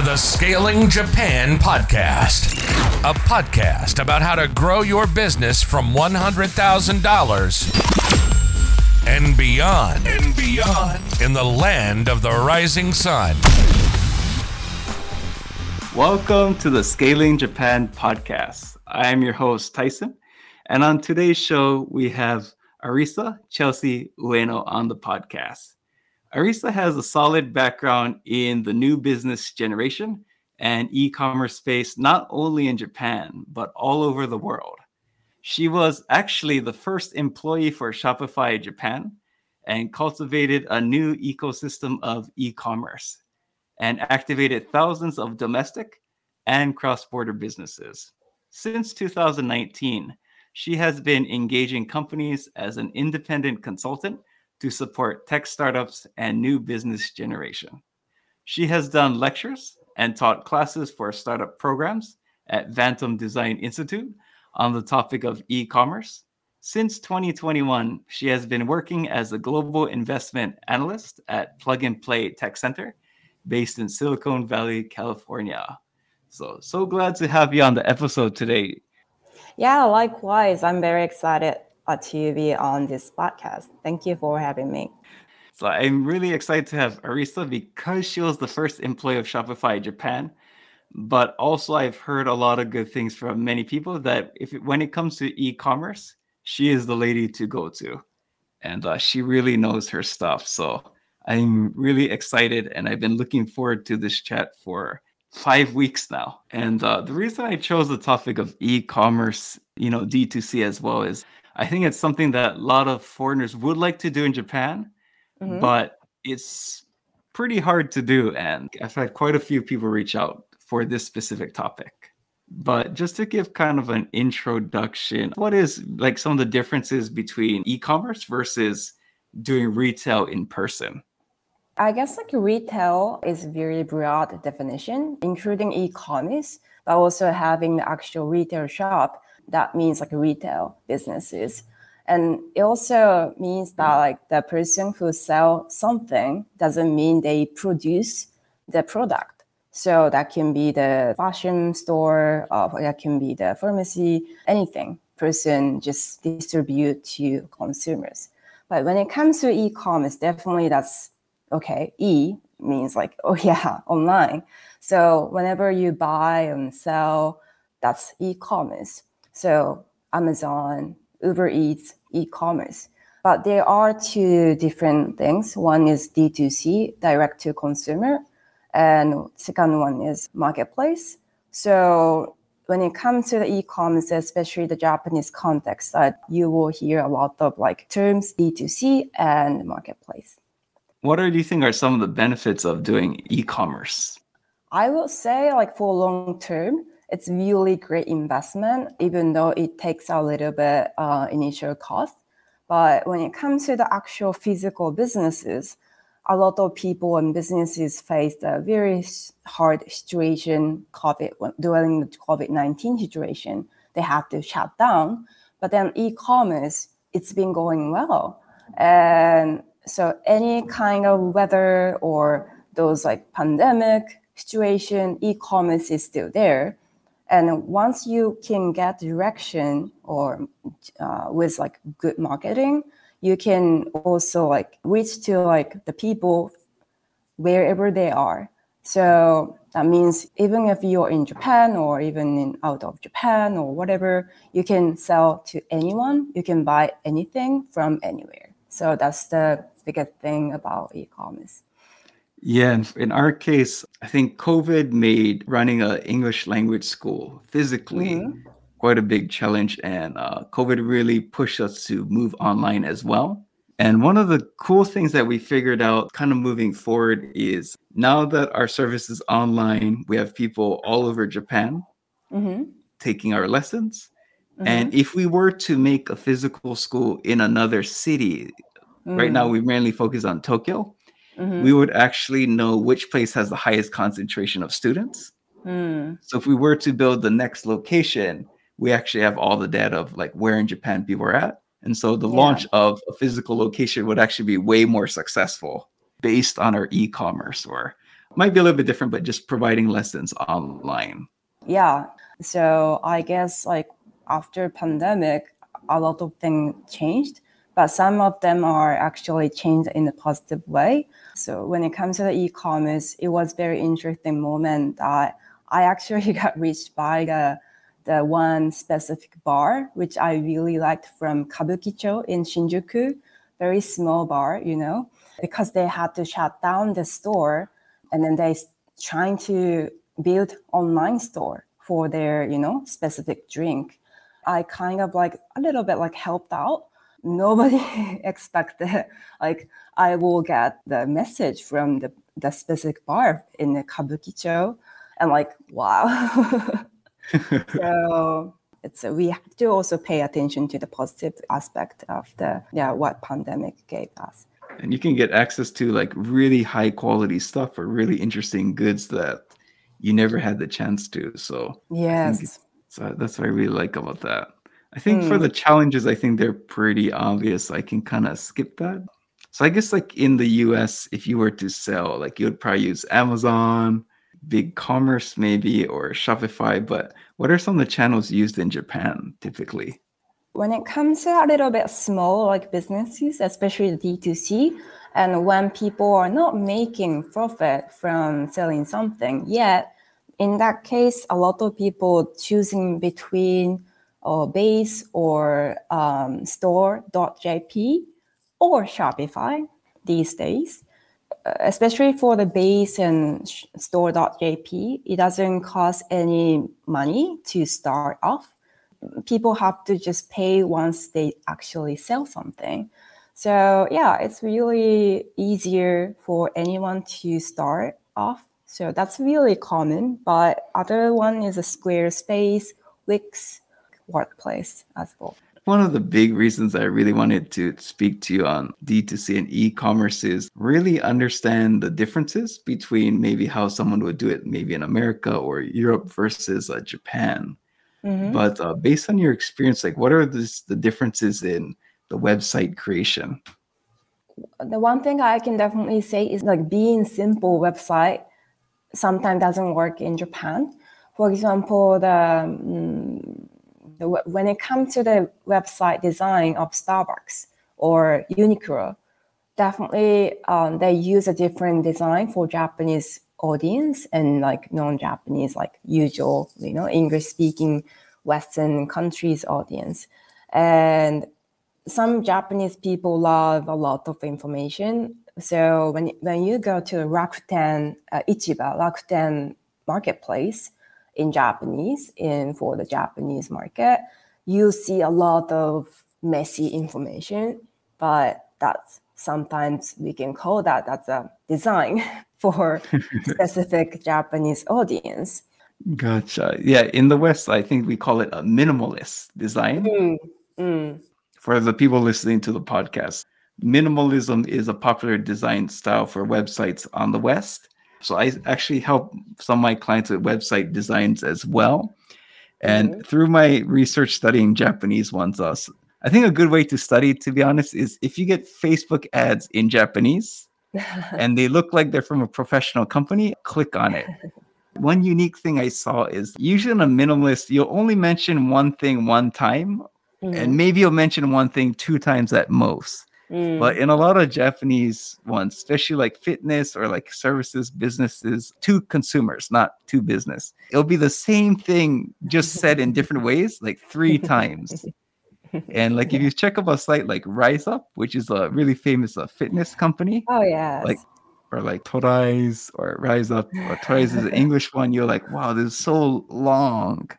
to the Scaling Japan podcast, a podcast about how to grow your business from $100,000 and beyond and beyond in the land of the rising sun. Welcome to the Scaling Japan podcast. I am your host, Tyson. And on today's show, we have Arisa Chelsea Ueno on the podcast. Arisa has a solid background in the new business generation and e commerce space, not only in Japan, but all over the world. She was actually the first employee for Shopify Japan and cultivated a new ecosystem of e commerce and activated thousands of domestic and cross border businesses. Since 2019, she has been engaging companies as an independent consultant to support tech startups and new business generation. She has done lectures and taught classes for startup programs at Vantan Design Institute on the topic of e commerce. Since 2021, she has been working as a global investment analyst at Plug and Play Tech Center based in Silicon Valley, California. So, so glad to have you on the episode today. Yeah, likewise. I'm very excited to be on this podcast. Thank you for having me. So I'm really excited to have Arisa because she was the first employee of Shopify Japan. But also, I've heard a lot of good things from many people that if when it comes to e-commerce, she is the lady to go to, and uh, she really knows her stuff. So I'm really excited, and I've been looking forward to this chat for five weeks now. And uh, the reason I chose the topic of e-commerce, you know, D2C as well, is I think it's something that a lot of foreigners would like to do in Japan, mm-hmm. but it's pretty hard to do. And I've had quite a few people reach out for this specific topic. But just to give kind of an introduction, what is like some of the differences between e commerce versus doing retail in person? I guess like retail is very broad definition, including e-commerce, but also having the actual retail shop that means like retail businesses. And it also means that mm. like the person who sell something doesn't mean they produce the product. So that can be the fashion store or that can be the pharmacy anything person just distribute to consumers. But when it comes to e-commerce definitely that's okay e means like oh yeah online. So whenever you buy and sell that's e-commerce so Amazon, Uber Eats, e-commerce. But there are two different things. One is D2C, direct to consumer, and second one is marketplace. So when it comes to the e-commerce, especially the Japanese context, that you will hear a lot of like terms D2C and marketplace. What do you think are some of the benefits of doing e-commerce? I will say like for long term, it's really great investment, even though it takes a little bit uh, initial cost. But when it comes to the actual physical businesses, a lot of people and businesses faced a very hard situation COVID during the COVID nineteen situation. They had to shut down, but then e-commerce it's been going well, and so any kind of weather or those like pandemic situation, e-commerce is still there. And once you can get direction or uh, with like good marketing, you can also like reach to like the people wherever they are. So that means even if you're in Japan or even in out of Japan or whatever, you can sell to anyone. You can buy anything from anywhere. So that's the biggest thing about e-commerce. Yeah, in, in our case, I think COVID made running an English language school physically mm-hmm. quite a big challenge, and uh, COVID really pushed us to move online as well. And one of the cool things that we figured out kind of moving forward is now that our service is online, we have people all over Japan mm-hmm. taking our lessons. Mm-hmm. And if we were to make a physical school in another city, mm-hmm. right now mm. we mainly focus on Tokyo mm-hmm. we would actually know which place has the highest concentration of students. Mm. So if we were to build the next location, we actually have all the data of like where in Japan people are at. And so the yeah. launch of a physical location would actually be way more successful based on our e-commerce or might be a little bit different, but just providing lessons online. Yeah. So I guess like after pandemic, a lot of things changed, but some of them are actually changed in a positive way. So when it comes to the e-commerce, it was very interesting moment that I actually got reached by the the one specific bar which I really liked from Kabukicho in Shinjuku, very small bar, you know, because they had to shut down the store and then they trying to build online store for their, you know, specific drink. I kind of like a little bit like helped out. Nobody expected like I will get the message from the, the specific bar in the Kabukicho and like wow. so it's we have to also pay attention to the positive aspect of the yeah what pandemic gave us. And you can get access to like really high quality stuff or really interesting goods that you never had the chance to. So yes. so uh, that's what i really like about that i think mm. for hmm. the challenges i think they're pretty obvious i can kind of skip that so i guess like in the us if you were to sell like you would probably use amazon Big Commerce maybe or Shopify, but what are some of the channels used in Japan typically? When it comes to a little bit small like businesses, especially the D2C, and when people are not making profit from selling something yet, in that case, a lot of people choosing between uh, base or um, STORES.jp or Shopify these days especially for the base and STORES.jp, it doesn't cost any money to start off. People have to just pay once they actually sell something. So yeah, it's really easier for anyone to start off. So that's really common. But other one is a Squarespace, Wix, WordPress as well one of the big reasons I really wanted to speak to you on D2C and e commerce is really understand the differences between maybe how someone would do it, maybe in America or Europe versus uh, Japan. Mm-hmm. But uh, based on your experience, like what are this, the differences in the website creation? The one thing I can definitely say is like being simple website sometimes doesn't work in Japan. For example, the um, when it comes to the website design of Starbucks or Uniqlo, definitely um, they use a different design for Japanese audience and like non-Japanese, like usual, you know, English-speaking Western countries audience. And some Japanese people love a lot of information. So when when you go to Rakuten uh, Ichiba, Rakuten Marketplace, in Japanese in for the Japanese market, you see a lot of messy information, but that's sometimes we can call that that's a design for specific Japanese audience. Gotcha. Yeah, in the West, I think we call it a minimalist design. Mm, mm. For the people listening to the podcast, minimalism is a popular design style for websites on the West. So I actually help some of my clients with website designs as well. And mm-hmm. through my research studying Japanese ones, us, uh, I think a good way to study, to be honest, is if you get Facebook ads in Japanese and they look like they're from a professional company, click on it. One unique thing I saw is usually in a minimalist, you'll only mention one thing one time, mm-hmm. and maybe you'll mention one thing two times at most. Mm. But in a lot of Japanese ones, especially like fitness or like services, businesses to consumers, not to business, it'll be the same thing just said in different ways, like three times. And like if you check up a site like RIZAP, which is a really famous uh, fitness company. Oh yeah. Like or like TORAIZ or RIZAP or TORAIZ is an English one. You're like, wow, this is so long.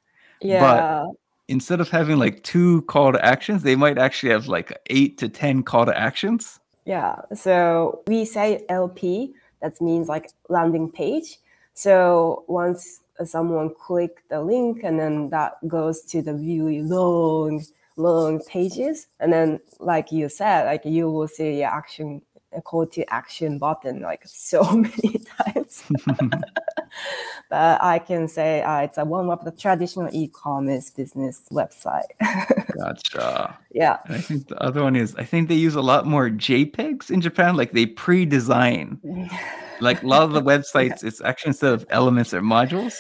Yeah. But instead of having like two call to actions, they might actually have like eight to 10 call to actions. Yeah. So we say LP, that means like landing page. So once someone click the link and then that goes to the really long, long pages. And then like you said, like you will see the action a call to action button like so many times. but I can say uh, it's a one of the traditional e-commerce business website. gotcha. Yeah. And I think the other one is I think they use a lot more JPEGs in Japan. Like they pre-design like a lot of the websites, it's actually instead of elements or modules,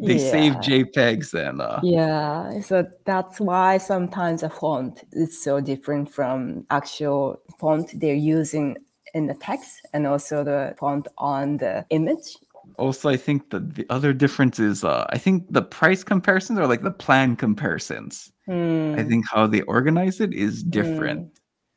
they Yeah. save JPEGs and uh, Yeah, so that's why sometimes the font is so different from actual font they're using in the text and also the font on the image. Also I think the, the other difference is uh, I think the price comparisons are like the plan comparisons. I Hmm. think how they organize it is different.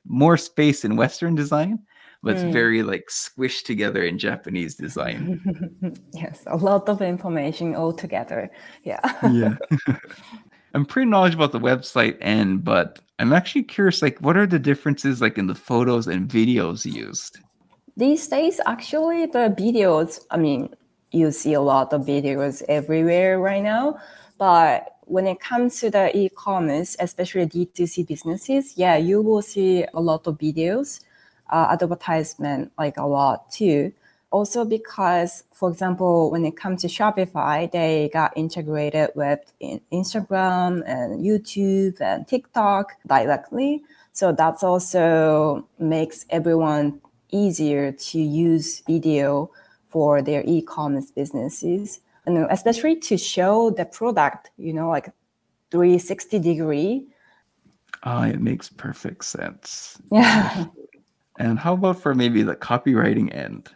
More space in Western design, but it's Mm. very like squished together in Japanese design. yes, a lot of information all together. Yeah. yeah. I'm pretty knowledgeable about the website end, but I'm actually curious like what are the differences like in the photos and videos used? These days, actually, the videos, I mean, you see a lot of videos everywhere right now. But when it comes to the e commerce, especially D2C businesses, yeah, you will see a lot of videos, uh, advertisement, like a lot too. Also, because, for example, when it comes to Shopify, they got integrated with in- Instagram and YouTube and TikTok directly. So that's also makes everyone easier to use video for their e-commerce businesses and especially to show the product you know like 360 degree Ah, it makes perfect sense. yeah And how about for maybe the copywriting end?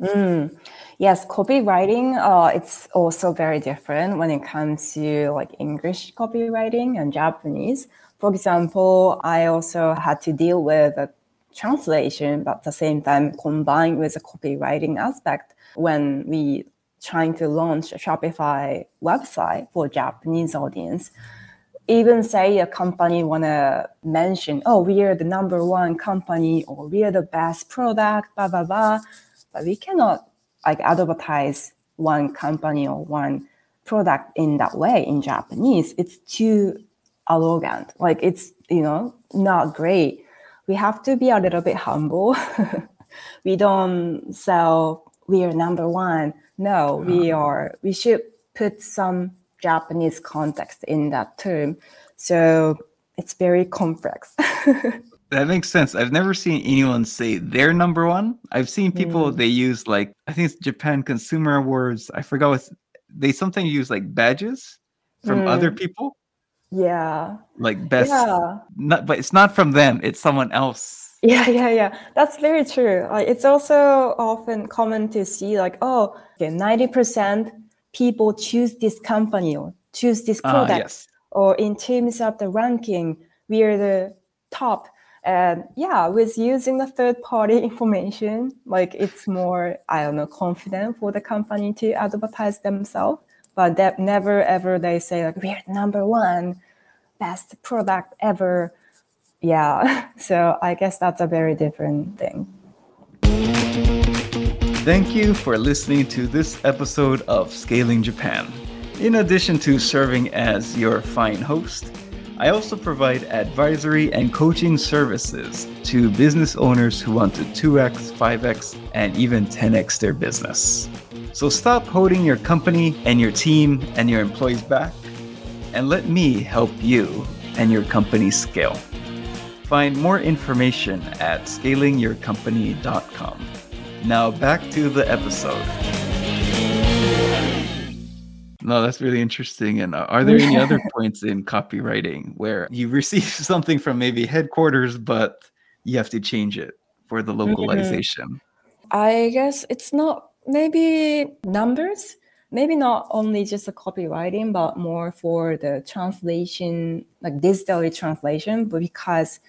Mm. Yes, copywriting, uh, it's also very different when it comes to like English copywriting and Japanese. For example, I also had to deal with a translation, but at the same time combined with the copywriting aspect when we trying to launch a Shopify website for Japanese audience. Even say a company wanna mention, oh, we are the number one company or we are the best product, blah blah blah but we cannot like advertise one company or one product in that way in Japanese. It's too arrogant. Like it's you know not great. We have to be a little bit humble. we don't sell we are number one. No, we are we should put some Japanese context in that term. So it's very complex. That makes sense. I've never seen anyone say they're number one. I've seen people Mm. they use like I think it's Japan Consumer Awards. I forgot what they sometimes use like badges from other Mm. people, yeah. like best. Yeah. Not, but it's not from them. It's someone else. Yeah, yeah, yeah. That's very true. Like it's also often common to see like, oh, okay, 90% people choose this company or choose this Ah, product. yes. Or in terms of the ranking, we are the top. And yeah, with using the third party information, like it's more, I don't know, confident for the company to advertise themselves. But that never ever they say like we're number one, best product ever. Yeah. So I guess that's a very different thing. Thank you for listening to this episode of Scaling Japan. In addition to serving as your fine host, I also provide advisory and coaching services to business owners who want to 2x, 5x, and even 10x their business. So stop holding your company and your team and your employees back and let me help you and your company scale. Find more information at scalingyourcompany.com. Now back to the episode. No, that's really interesting. And are there any other points in copywriting where you receive something from maybe headquarters, but you have to change it for the mm-hmm. localization? I guess it's not maybe numbers, maybe not only just the copywriting, but more for the translation, like digitally translation, but because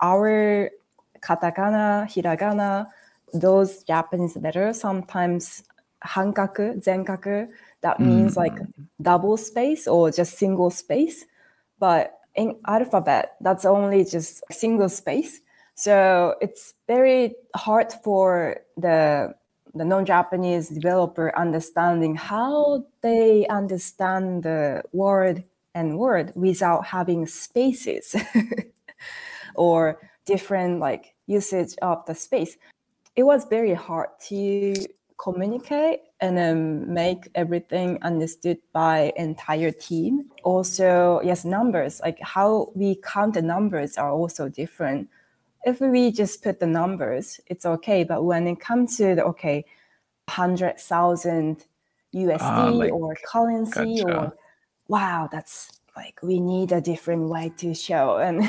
our katakana, hiragana, those Japanese letters sometimes hankaku, zenkaku, that means mm. like double space or just single space. But in alphabet, that's only just single space. So it's very hard for the the non-Japanese developer understanding how they understand the word and word without having spaces or different like usage of the space. It was very hard to communicate and then make everything understood by entire team. Also, yes, numbers like how we count the numbers are also different if we just put the numbers, it's okay. But when it comes to the okay, hundred thousand USD Ah, like- or currency gotcha. or wow, that's like we need a different way to show and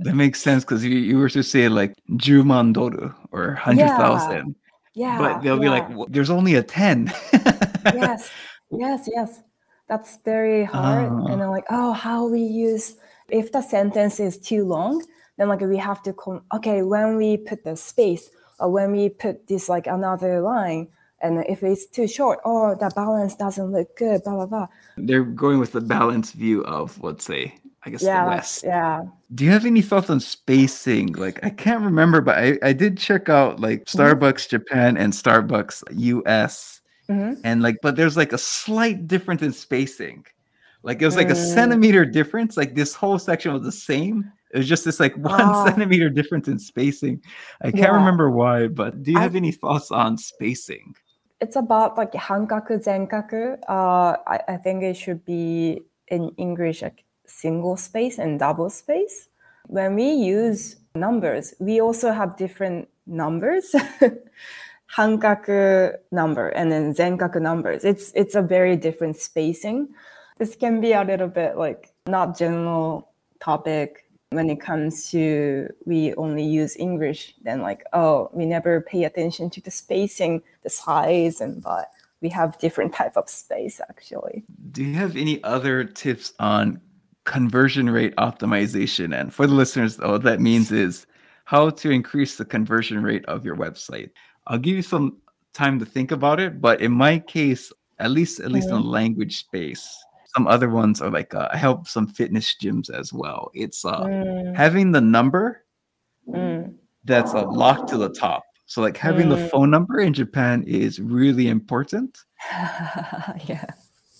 That makes sense because you, you were to say like Juman doru or 100,000. yeah. yeah. but they'll be like, "Well, there's only a 10. yes, yes, yes. That's very hard. Ah. And I'm like, oh, how we use if the sentence is too long, then like we have to com- okay when we put the space or when we put this like another line, and if it's too short, oh, the balance doesn't look good, blah blah blah. They're going with the balanced view of, let's say, I guess yeah, the West. yeah. Do you have any thoughts on spacing? Like, I can't remember, but I, I did check out like Mm-hmm. Starbucks Japan and Starbucks US. Mhm. And like, but there's like a slight difference in spacing. Like, it was like a Mm. centimeter difference. Like, this whole section was the same. It was just this like one Ah. centimeter difference in spacing. I can't Yeah. remember why, but do you I- have any thoughts on spacing? It's about like hankaku, zenkaku. Uh, I, I think it should be in English like single space and double space. When we use numbers, we also have different numbers. hankaku number and then zenkaku numbers. It's it's a very different spacing. This can be a little bit like not general topic when it comes to we only use English, then like, oh, we never pay attention to the spacing, the size, and but we have different type of space actually. Do you have any other tips on conversion rate optimization? And for the listeners, all that means is how to increase the conversion rate of your website. I'll give you some time to think about it, but in my case, at least at least in the language space, some other ones are like uh, I help some fitness gyms as well. It's uh, Mm, having the number mm, that's uh, locked to the top. So like having the Mm. phone number in Japan is really important. yeah.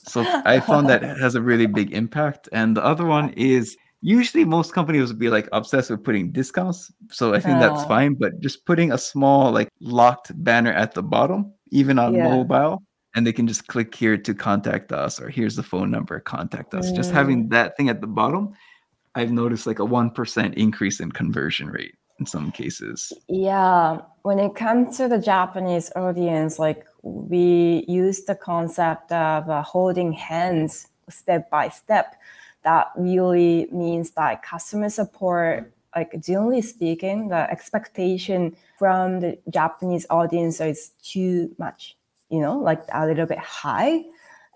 So I found that has a really big impact. And the other one is usually most companies would be like obsessed with putting discounts. So I think that's Oh. fine, but just putting a small like locked banner at the bottom, even on Yeah. mobile, and they can just click here to contact us or here's the phone number, contact us. Just Mm. having that thing at the bottom, I've noticed like a 1% increase in conversion rate in some cases. Yeah, when it comes to the Japanese audience, like we use the concept of uh, holding hands step by step. That really means that customer support, like generally speaking, the expectation from the Japanese audience is too much, you know, like a little bit high.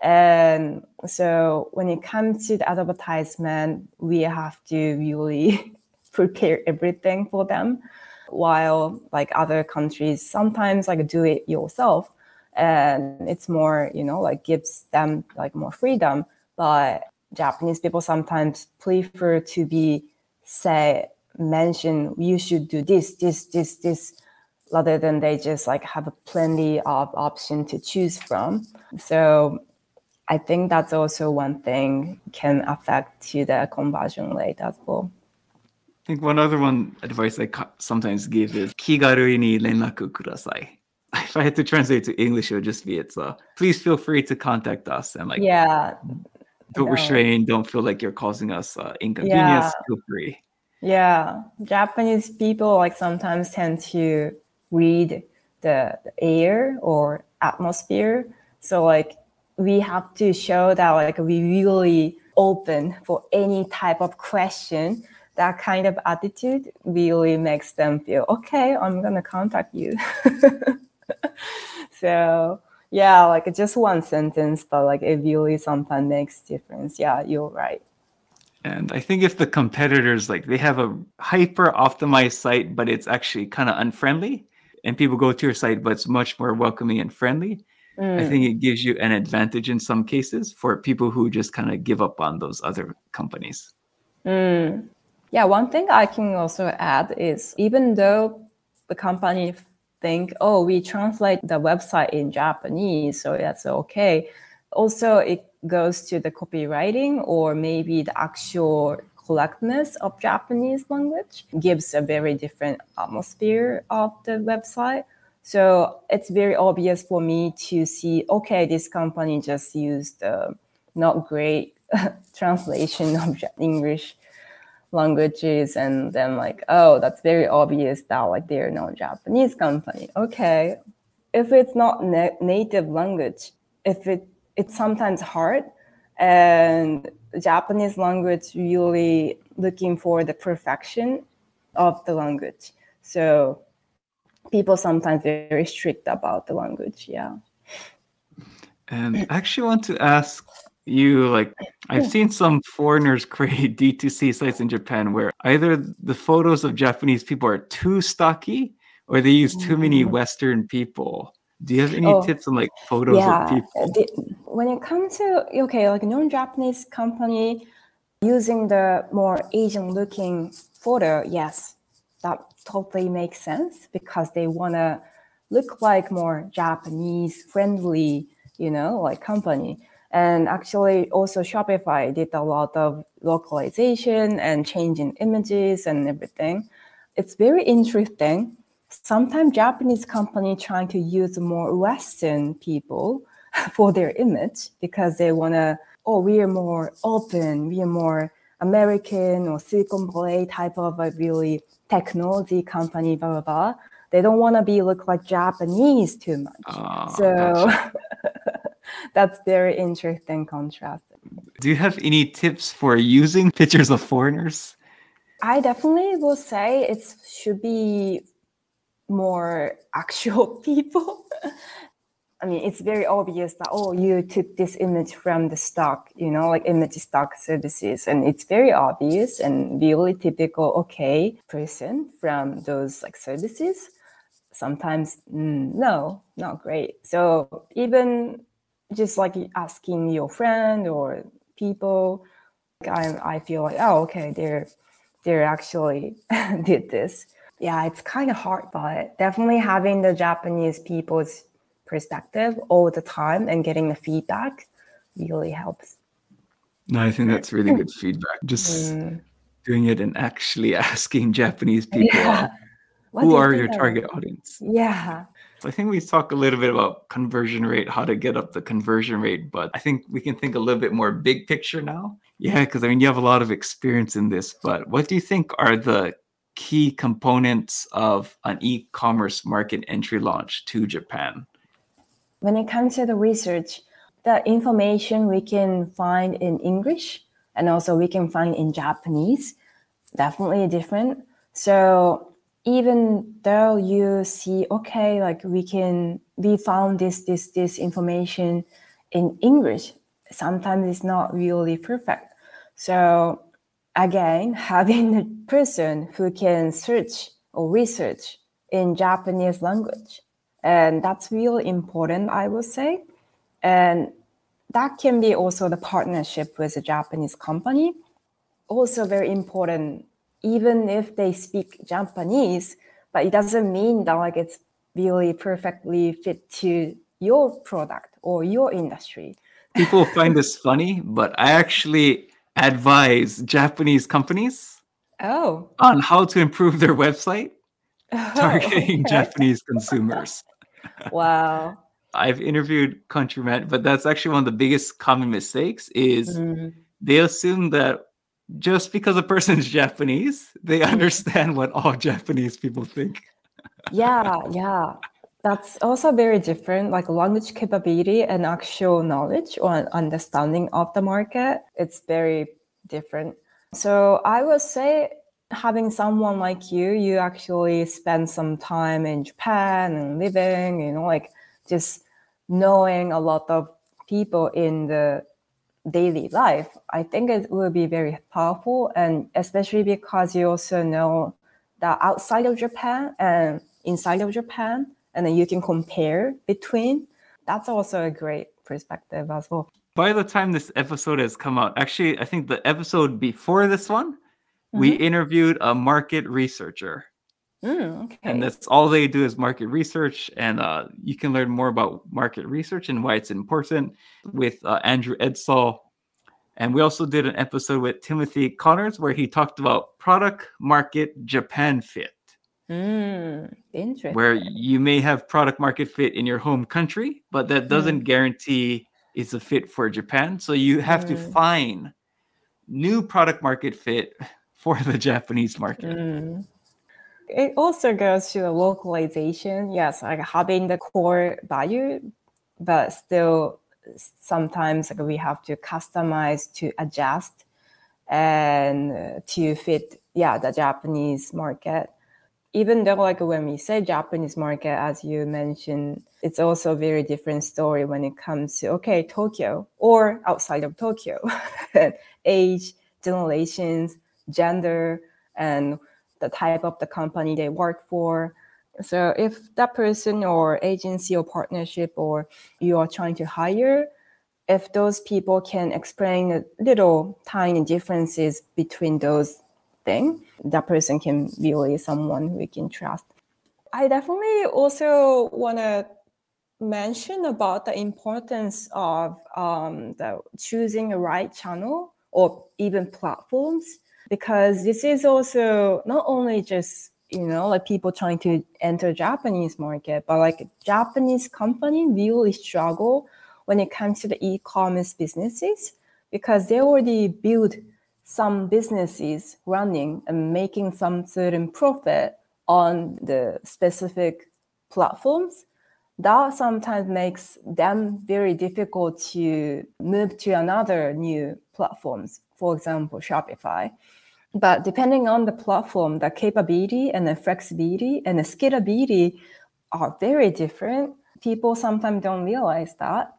And so when it comes to the advertisement, we have to really prepare everything for them while like other countries sometimes like do it yourself. And it's more you know like gives them like more freedom. But japanese people sometimes prefer to be say mention you should do this this this this rather than they just like have plenty of option to choose from so i think that's also one thing can affect to the conversion rate as well I think one other one advice I sometimes give is kigarui ni renraku kudasai. If I had to translate to English, it would just be it's uh, please feel free to contact us and like yeah don't know. restrain, don't feel like you're causing us uh, inconvenience. Yeah. Feel free. Yeah, Japanese people like sometimes tend to read the, the air or atmosphere. So like we have to show that like we really open for any type of question. That kind of attitude really makes them feel okay. I'm gonna contact you. so yeah, like just one sentence, but like it really sometimes makes difference. Yeah, you're right. And I think if the competitors like they have a hyper optimized site, but it's actually kind of unfriendly, and people go to your site, but it's much more welcoming and friendly. I Mm. think it gives you an advantage in some cases for people who just kind of give up on those other companies. Mm. Yeah, one thing I can also add is even though the company think, oh, we translate the website in Japanese, so that's okay. Also, it goes to the copywriting or maybe the actual correctness of Japanese language. Gives a very different atmosphere of the website. So it's very obvious for me to see, okay, this company just used uh, not great translation of English languages. And then like oh that's very obvious that like they're not japanese company. Okay. If it's not na- native language, if it it's sometimes hard, and Japanese language really looking for the perfection of the language. So people sometimes very strict about the language. Yeah. And I actually want to ask you like I've seen some foreigners create D2C sites in Japan where either the photos of Japanese people are too stocky or they use too many Mm. Western people. Do you have any Oh, tips on like photos yeah. of people? the- when it comes to okay, like non-Japanese company using the more Asian-looking photo, yes, that totally makes sense because they wanna look like more Japanese friendly, you know, like company. And actually, also Shopify did a lot of localization and changing images and everything. It's very interesting. Sometimes Japanese company trying to use more Western people for their image because they want to, oh, we are more open, we are more American or Silicon Valley type of a really technology company, blah, blah, blah. They don't want to be look like Japanese too much. Oh, so gotcha. that's very interesting contrast. Do you have any tips for using pictures of foreigners? I definitely will say it should be more actual people. I mean, it's very obvious that, oh, you took this image from the stock, you know, like image stock services. And it's very obvious and really typical, okay, person from those like services. Sometimes, mm, no, not great. So even just like asking your friend or people, I, I feel like, oh, okay, they're they're actually did this. Yeah, it's kind of hard, but definitely having the Japanese people's perspective all the time and getting the feedback really helps. No, I think that's really good feedback. Just Mm. doing it and actually asking Japanese people Yeah. Who are your target audience. Yeah. So I think we talk a little bit about conversion rate, how to get up the conversion rate, but I think we can think a little bit more big picture now. Yeah, because I mean, you have a lot of experience in this, but what do you think are the key components of an e commerce market entry launch to Japan? when it comes to the research, the information we can find in English and also we can find in Japanese, definitely different. So even though you see, okay, like we can, we found this, this, this information in English, sometimes it's not really perfect. So again, having a person who can search or research in Japanese language. And that's really important i would say. And that can be also the partnership with a japanese company. Also very important even if they speak japanese but it doesn't mean that like it's really perfectly fit to your product or your industry. People find this funny, but I actually advise Japanese companies oh on how to improve their website targeting okay. Japanese consumers. wow I've interviewed countrymen, but that's actually one of the biggest common mistakes is Mm. they assume that just because a person's Japanese, they understand what all Japanese people think. yeah yeah that's also very different like language capability and actual knowledge or understanding of the market. It's very different. So i would say having someone like you you actually spend some time in japan and living you know like just knowing a lot of people in the daily life i think it will be very powerful. And especially because you also know that outside of japan and inside of japan and then you can compare between that's also a great perspective as well By the time this episode has come out, actually, I think the episode before this one, we interviewed a market researcher. Mm, okay And that's all they do is market research. And uh, you can learn more about market research and why it's important with uh, Andrew Edsall. And we also did an episode with Timothy Connors where he talked about product market Japan fit, mm, interesting where you may have product market fit in your home country, but that doesn't guarantee it's a fit for Japan. So you have to Mm. find new product market fit for the Japanese market. Mm. it also goes to the localization. Yes, like having the core value, but still sometimes like we have to customize to adjust and to fit yeah the Japanese market. Even though like when we say Japanese market, as you mentioned, it's also a very different story when it comes to okay Tokyo or outside of Tokyo, age, generations, gender, and the type of the company they work for. So if that person or agency or partnership or you are trying to hire, if those people can explain little tiny differences between those things, that person can be really someone we can trust. I definitely also want to mention about the importance of um, the choosing the right channel or even platforms because this is also not only just you know like people trying to enter japanese market but like japanese company really struggle when it comes to the e-commerce businesses because they already build some businesses running and making some certain profit on the specific platforms that sometimes makes them very difficult to move to another new platforms for example shopify but depending on the platform, the capability and the flexibility and the scalability are very different. People sometimes don't realize that.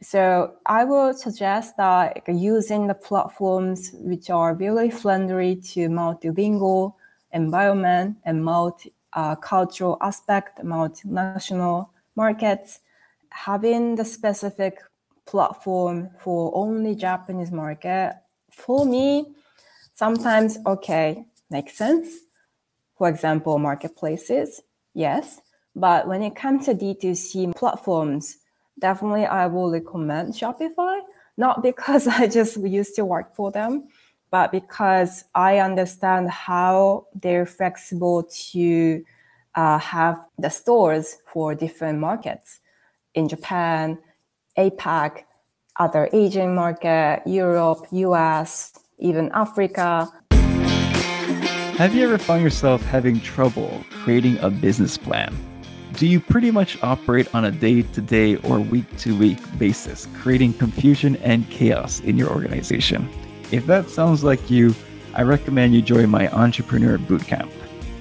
So I would suggest that using the platforms which are really friendly to multilingual environment and multi-cultural uh, aspect, multinational markets, having the specific platform for only Japanese market, for me, Sometimes, okay, makes sense. For example, marketplaces, yes. But when it comes to D2C platforms, definitely I will recommend Shopify, not because I just used to work for them, but because I understand how they're flexible to uh, have the stores for different markets in Japan, APAC, other Asian market, Europe, US, even Africa. Have you ever found yourself having trouble creating a business plan? Do you pretty much operate on a day to day or week to week basis, creating confusion and chaos in your organization? If that sounds like you, I recommend you join my Entrepreneur Bootcamp.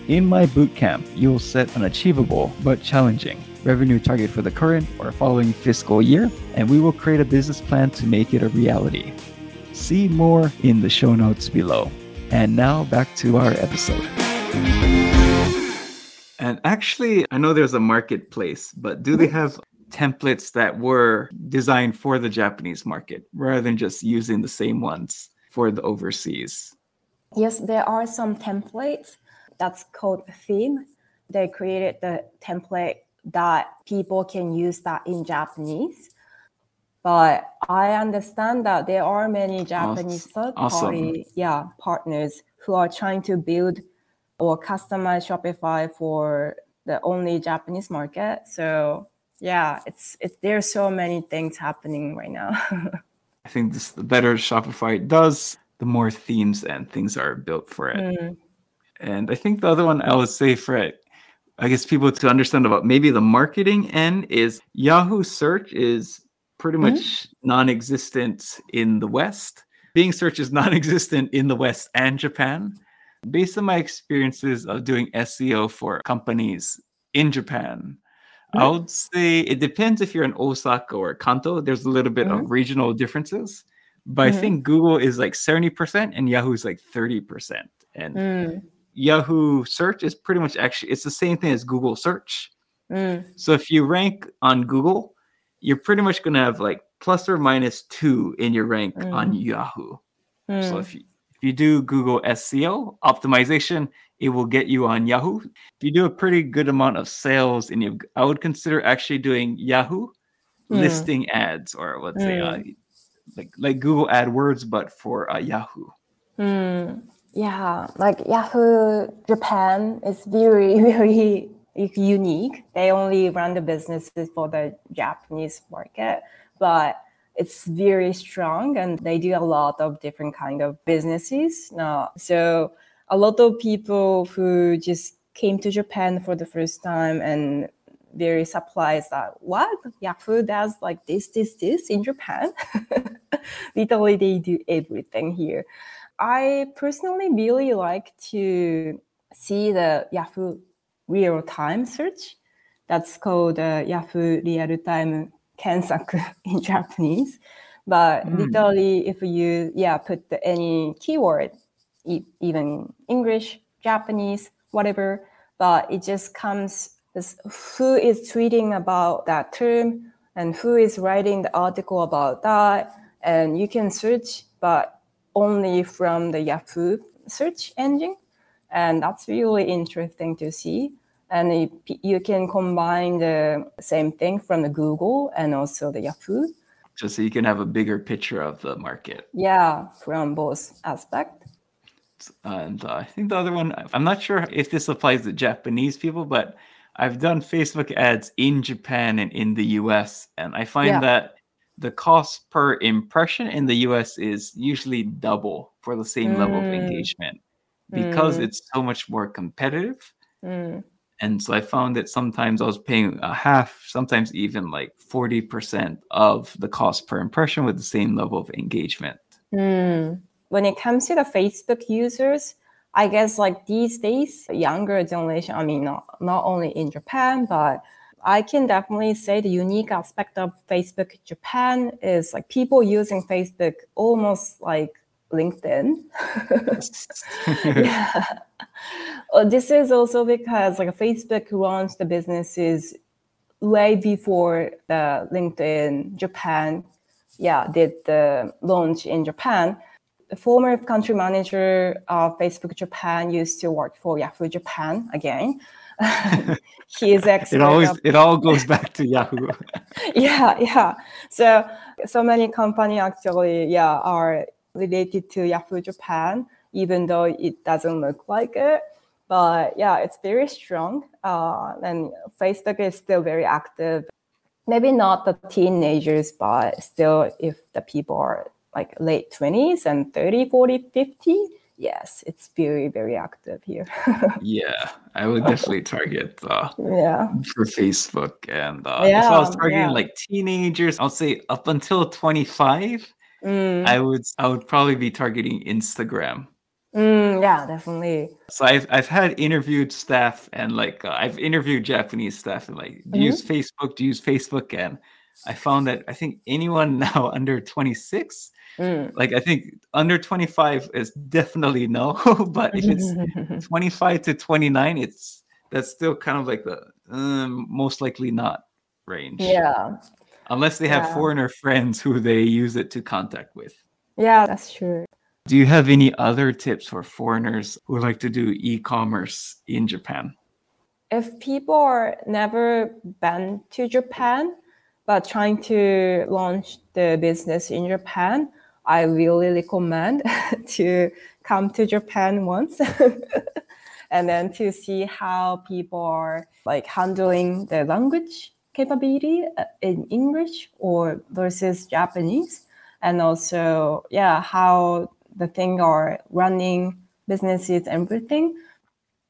In my bootcamp, you will set an achievable but challenging revenue target for the current or following fiscal year, and we will create a business plan to make it a reality. See more in the show notes below. And now back to our episode. And actually, I know there's a marketplace, but do they mm-hmm. have templates that were designed for the Japanese market rather than just using the same ones for the overseas? Yes, there are some templates that's called theme. They created the template that people can use that in Japanese but I understand that there are many Japanese third party yeah partners who are trying to build or customize Shopify for the only Japanese market. So yeah, it's it's there's so many things happening right now. I think this the better Shopify does, the more themes and things are built for it. Mm. And I think the other one I would say for it, I guess people to understand about maybe the marketing end is Yahoo search is pretty much mm-hmm. non-existent in the West. Bing search is non-existent in the West and Japan. Based on my experiences of doing SEO for companies in Japan, mm-hmm. I would say it depends if you're in Osaka or Kanto. There's a little bit mm-hmm. of regional differences, but I mm-hmm. think Google is like 70% and Yahoo is like 30%. And mm. Yahoo search is pretty much actually it's the same thing as Google search. Mm. So if you rank on Google, you're pretty much going to have like plus or minus two in your rank on Yahoo. Mm. So if you, if you do Google SEO optimization, it will get you on Yahoo. If you do a pretty good amount of sales, and you, I would consider actually doing Yahoo mm. listing ads, or let's say uh, mm. like like Google AdWords, but for uh, Yahoo. Mm. Yeah, like Yahoo Japan is very very unique. They only run the businesses for the Japanese market, but it's very strong and they do a lot of different kind of businesses now. So a lot of people who just came to Japan for the first time and very surprised that what Yahoo does like this, this, this in Japan. Literally, they do everything here. I personally really like to see the Yahoo real time search. That's called uh, Yahoo real time kensaku in Japanese. But mm. literally, if you yeah put any keyword, e- even English, Japanese, whatever, but it just comes who is tweeting about that term and who is writing the article about that, and you can search, but only from the Yahoo search engine, and that's really interesting to see and you can combine the same thing from the Google and also the Yahoo. Just so you can have a bigger picture of the market. Yeah, from both aspects. And uh, I think the other one, I'm not sure if this applies to Japanese people, but I've done Facebook ads in Japan and in the US, and I find yeah. that the cost per impression in the US is usually double for the same mm. level of mm. engagement because mm. it's so much more competitive. Mm and so I found that sometimes I was paying a half, sometimes even like 40% of the cost per impression with the same level of engagement. Mm. When it comes to the Facebook users, I guess like these days, younger generation, I mean, not, not only in Japan, but I can definitely say the unique aspect of Facebook Japan is like people using Facebook almost like LinkedIn. yeah. This is also because like Facebook launched the businesses way before the LinkedIn Japan, yeah, did the launch in Japan. The former country manager of Facebook Japan used to work for Yahoo Japan again. he is expert. it always of- it all goes back to Yahoo. yeah, yeah. So so many company actually, yeah, are related to Yahoo Japan, even though it doesn't look like it. But yeah, it's very strong. Uh, and Facebook is still very active. Maybe not the teenagers, but still, if the people are like late 20s and 30, 40, 50, yes, it's very, very active here. yeah, I would definitely target uh, yeah. for Facebook. And uh, yeah, if I was targeting yeah. like teenagers, I'll say up until 25, mm. I would I would probably be targeting Instagram Mm, yeah, definitely. So I've I've had interviewed staff and like uh, I've interviewed Japanese staff and like mm-hmm. use Facebook, to use Facebook, and I found that I think anyone now under 26, mm. like I think under 25 is definitely no, but if it's 25 to 29, it's that's still kind of like the um, most likely not range. Yeah. Unless they have yeah. foreigner friends who they use it to contact with. Yeah, that's true. Do you have any other tips for foreigners who like to do e-commerce in Japan? If people are never been to Japan but trying to launch the business in Japan, I really recommend to come to Japan once and then to see how people are like handling the language capability uh, in English or versus Japanese and also yeah how the thing are running businesses, everything.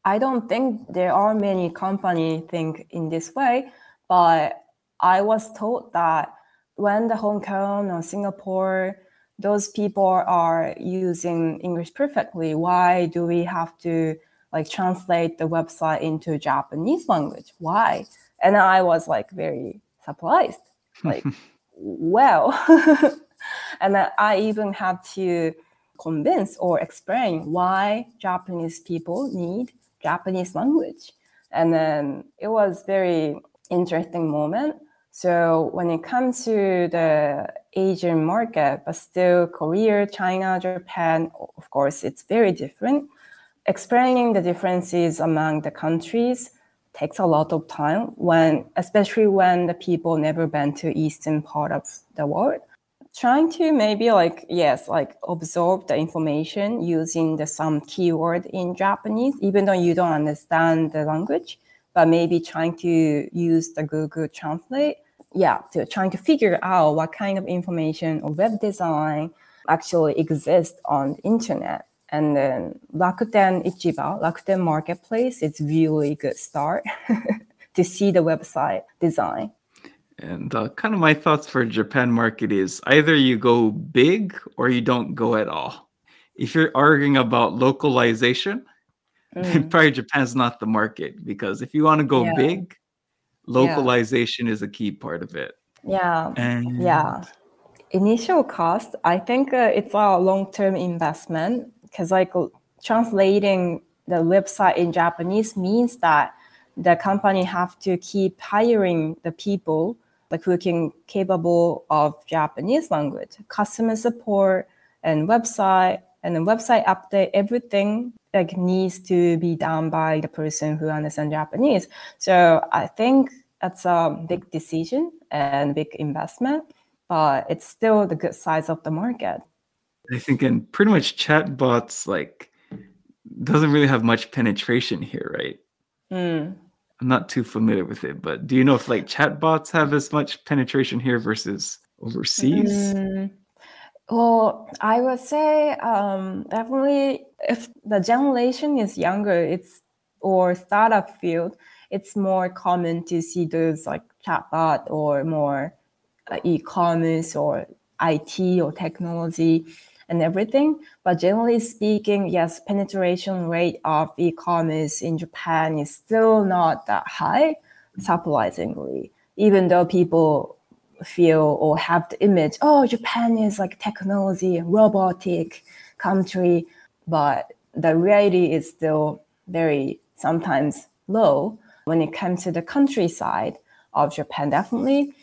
I don't think there are many company think in this way, but I was told that when the Hong Kong or Singapore, those people are using English perfectly, why do we have to like translate the website into Japanese language? Why? And I was like very surprised, like, well, and I even had to convince or explain why Japanese people need Japanese language. And then it was very interesting moment. So when it comes to the Asian market, but still Korea, China, Japan, of course, it's very different. Explaining the differences among the countries takes a lot of time when, especially when the people never been to eastern part of the world trying to maybe like yes like absorb the information using the some keyword in japanese even though you don't understand the language but maybe trying to use the google translate yeah to trying to figure out what kind of information or web design actually exists on the internet And then Rakuten Ichiba, Rakuten Marketplace, it's really good start to see the website design. And uh, kind of my thoughts for Japan market is either you go big or you don't go at all. If you're arguing about localization, mm. probably Japan's not the market because if you want to go yeah. big, localization yeah. is a key part of it. Yeah. And yeah. Initial cost, I think uh, it's a long-term investment because like translating the website in Japanese means that the company have to keep hiring the people like who can capable of Japanese language, customer support and website and then website update, everything like needs to be done by the person who understands Japanese. So I think that's a big decision and big investment, but it's still the good size of the market. I think in pretty much chatbots like doesn't really have much penetration here, right? Mm. I'm not too familiar with it, but do you know if like chatbots have as much penetration here versus overseas? Mm. Well, I would say um, definitely if the generation is younger, it's or startup field, it's more common to see those like chatbot or more uh, e-commerce or IT or technology and everything. But generally speaking, yes, penetration rate of e-commerce in Japan is still not that high, surprisingly. Even though people feel or have the image, oh, Japan is like technology, robotic country, but the reality is still very sometimes low when it comes to the countryside of Japan. Definitely,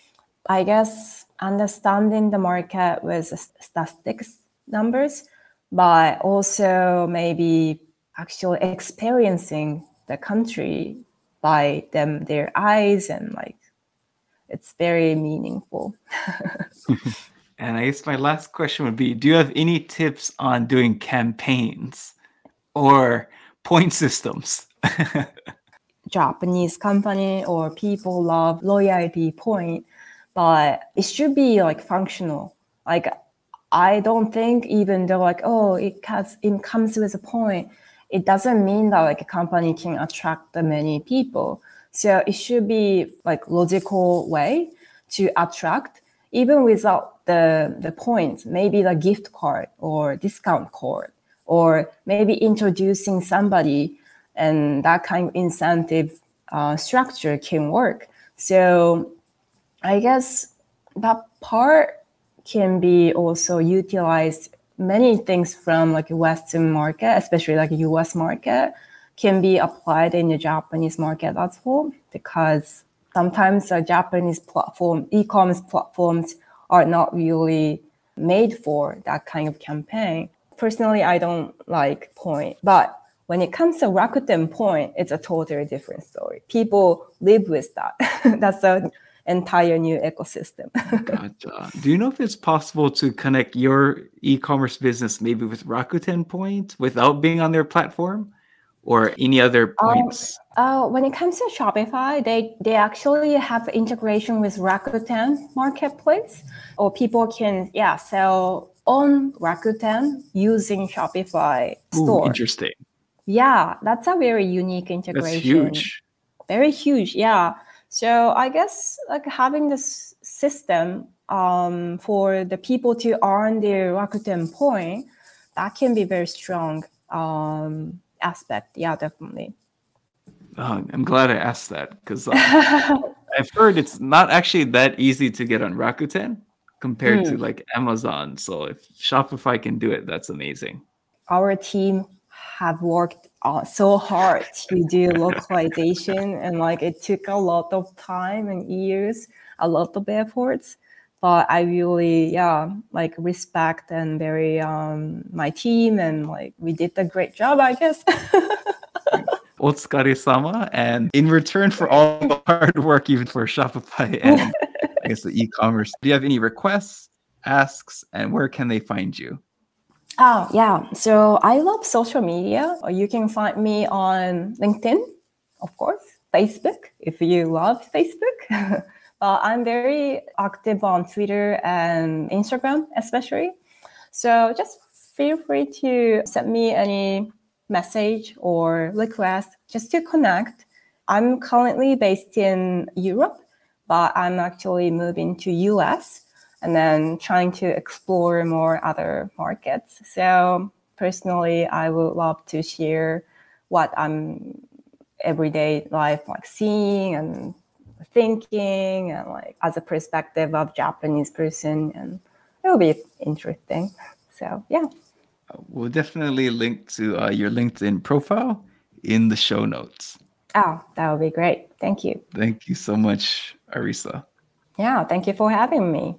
I guess understanding the market with statistics numbers, but also maybe actually experiencing the country by them their eyes and like it's very meaningful. and I guess my last question would be do you have any tips on doing campaigns or point systems? Japanese company or people love loyalty point, but it should be like functional. Like I don't think even though like oh it has it comes with a point, it doesn't mean that like a company can attract the many people. So it should be like logical way to attract even without the the points, maybe the gift card or discount card, or maybe introducing somebody and that kind of incentive uh, structure can work. So I guess that part can be also utilized many things from like western market especially like us market can be applied in the japanese market as well because sometimes the japanese platform e-commerce platforms are not really made for that kind of campaign. Personally i don't like point but when it comes to rakuten point it's a totally different story. People live with that. That's a entire new ecosystem. gotcha. Do you know if it's possible to connect your e-commerce business maybe with Rakuten Point without being on their platform? Or any other um, points? Um, uh, when it comes to Shopify, they they actually have integration with Rakuten Marketplace, or people can yeah sell on Rakuten using Shopify store. Ooh, interesting. Yeah, that's a very unique integration. That's huge. Very huge. Yeah. So I guess like having this system um, for the people to earn their Rakuten point, that can be very strong um, aspect. Yeah, definitely. Oh, I'm glad I asked that because uh, I've heard it's not actually that easy to get on Rakuten compared mm. to hmm. like Amazon. So if Shopify can do it, that's amazing. Our team have worked uh, so hard to do localization and like it took a lot of time and years a lot of efforts but i really yeah like respect and very um my team and like we did a great job i guess Otsukare-sama. And in return for all the hard work, even for Shopify and I guess the e-commerce, do you have any requests, asks, and where can they find you? Oh, yeah. So I love social media. You can find me on LinkedIn, of course, Facebook, if you love Facebook. uh, I'm very active on Twitter and Instagram, especially. So just feel free to send me any message or request just to connect. I'm currently based in Europe, but I'm actually moving to US and then trying to explore more other markets. So personally, I would love to share what I'm everyday life like seeing and thinking and like as a perspective of Japanese person and it'll be interesting. So yeah. We'll definitely link to uh, your LinkedIn profile in the show notes. Oh, that would be great. Thank you. Thank you so much, Arisa. Yeah, thank you for having me.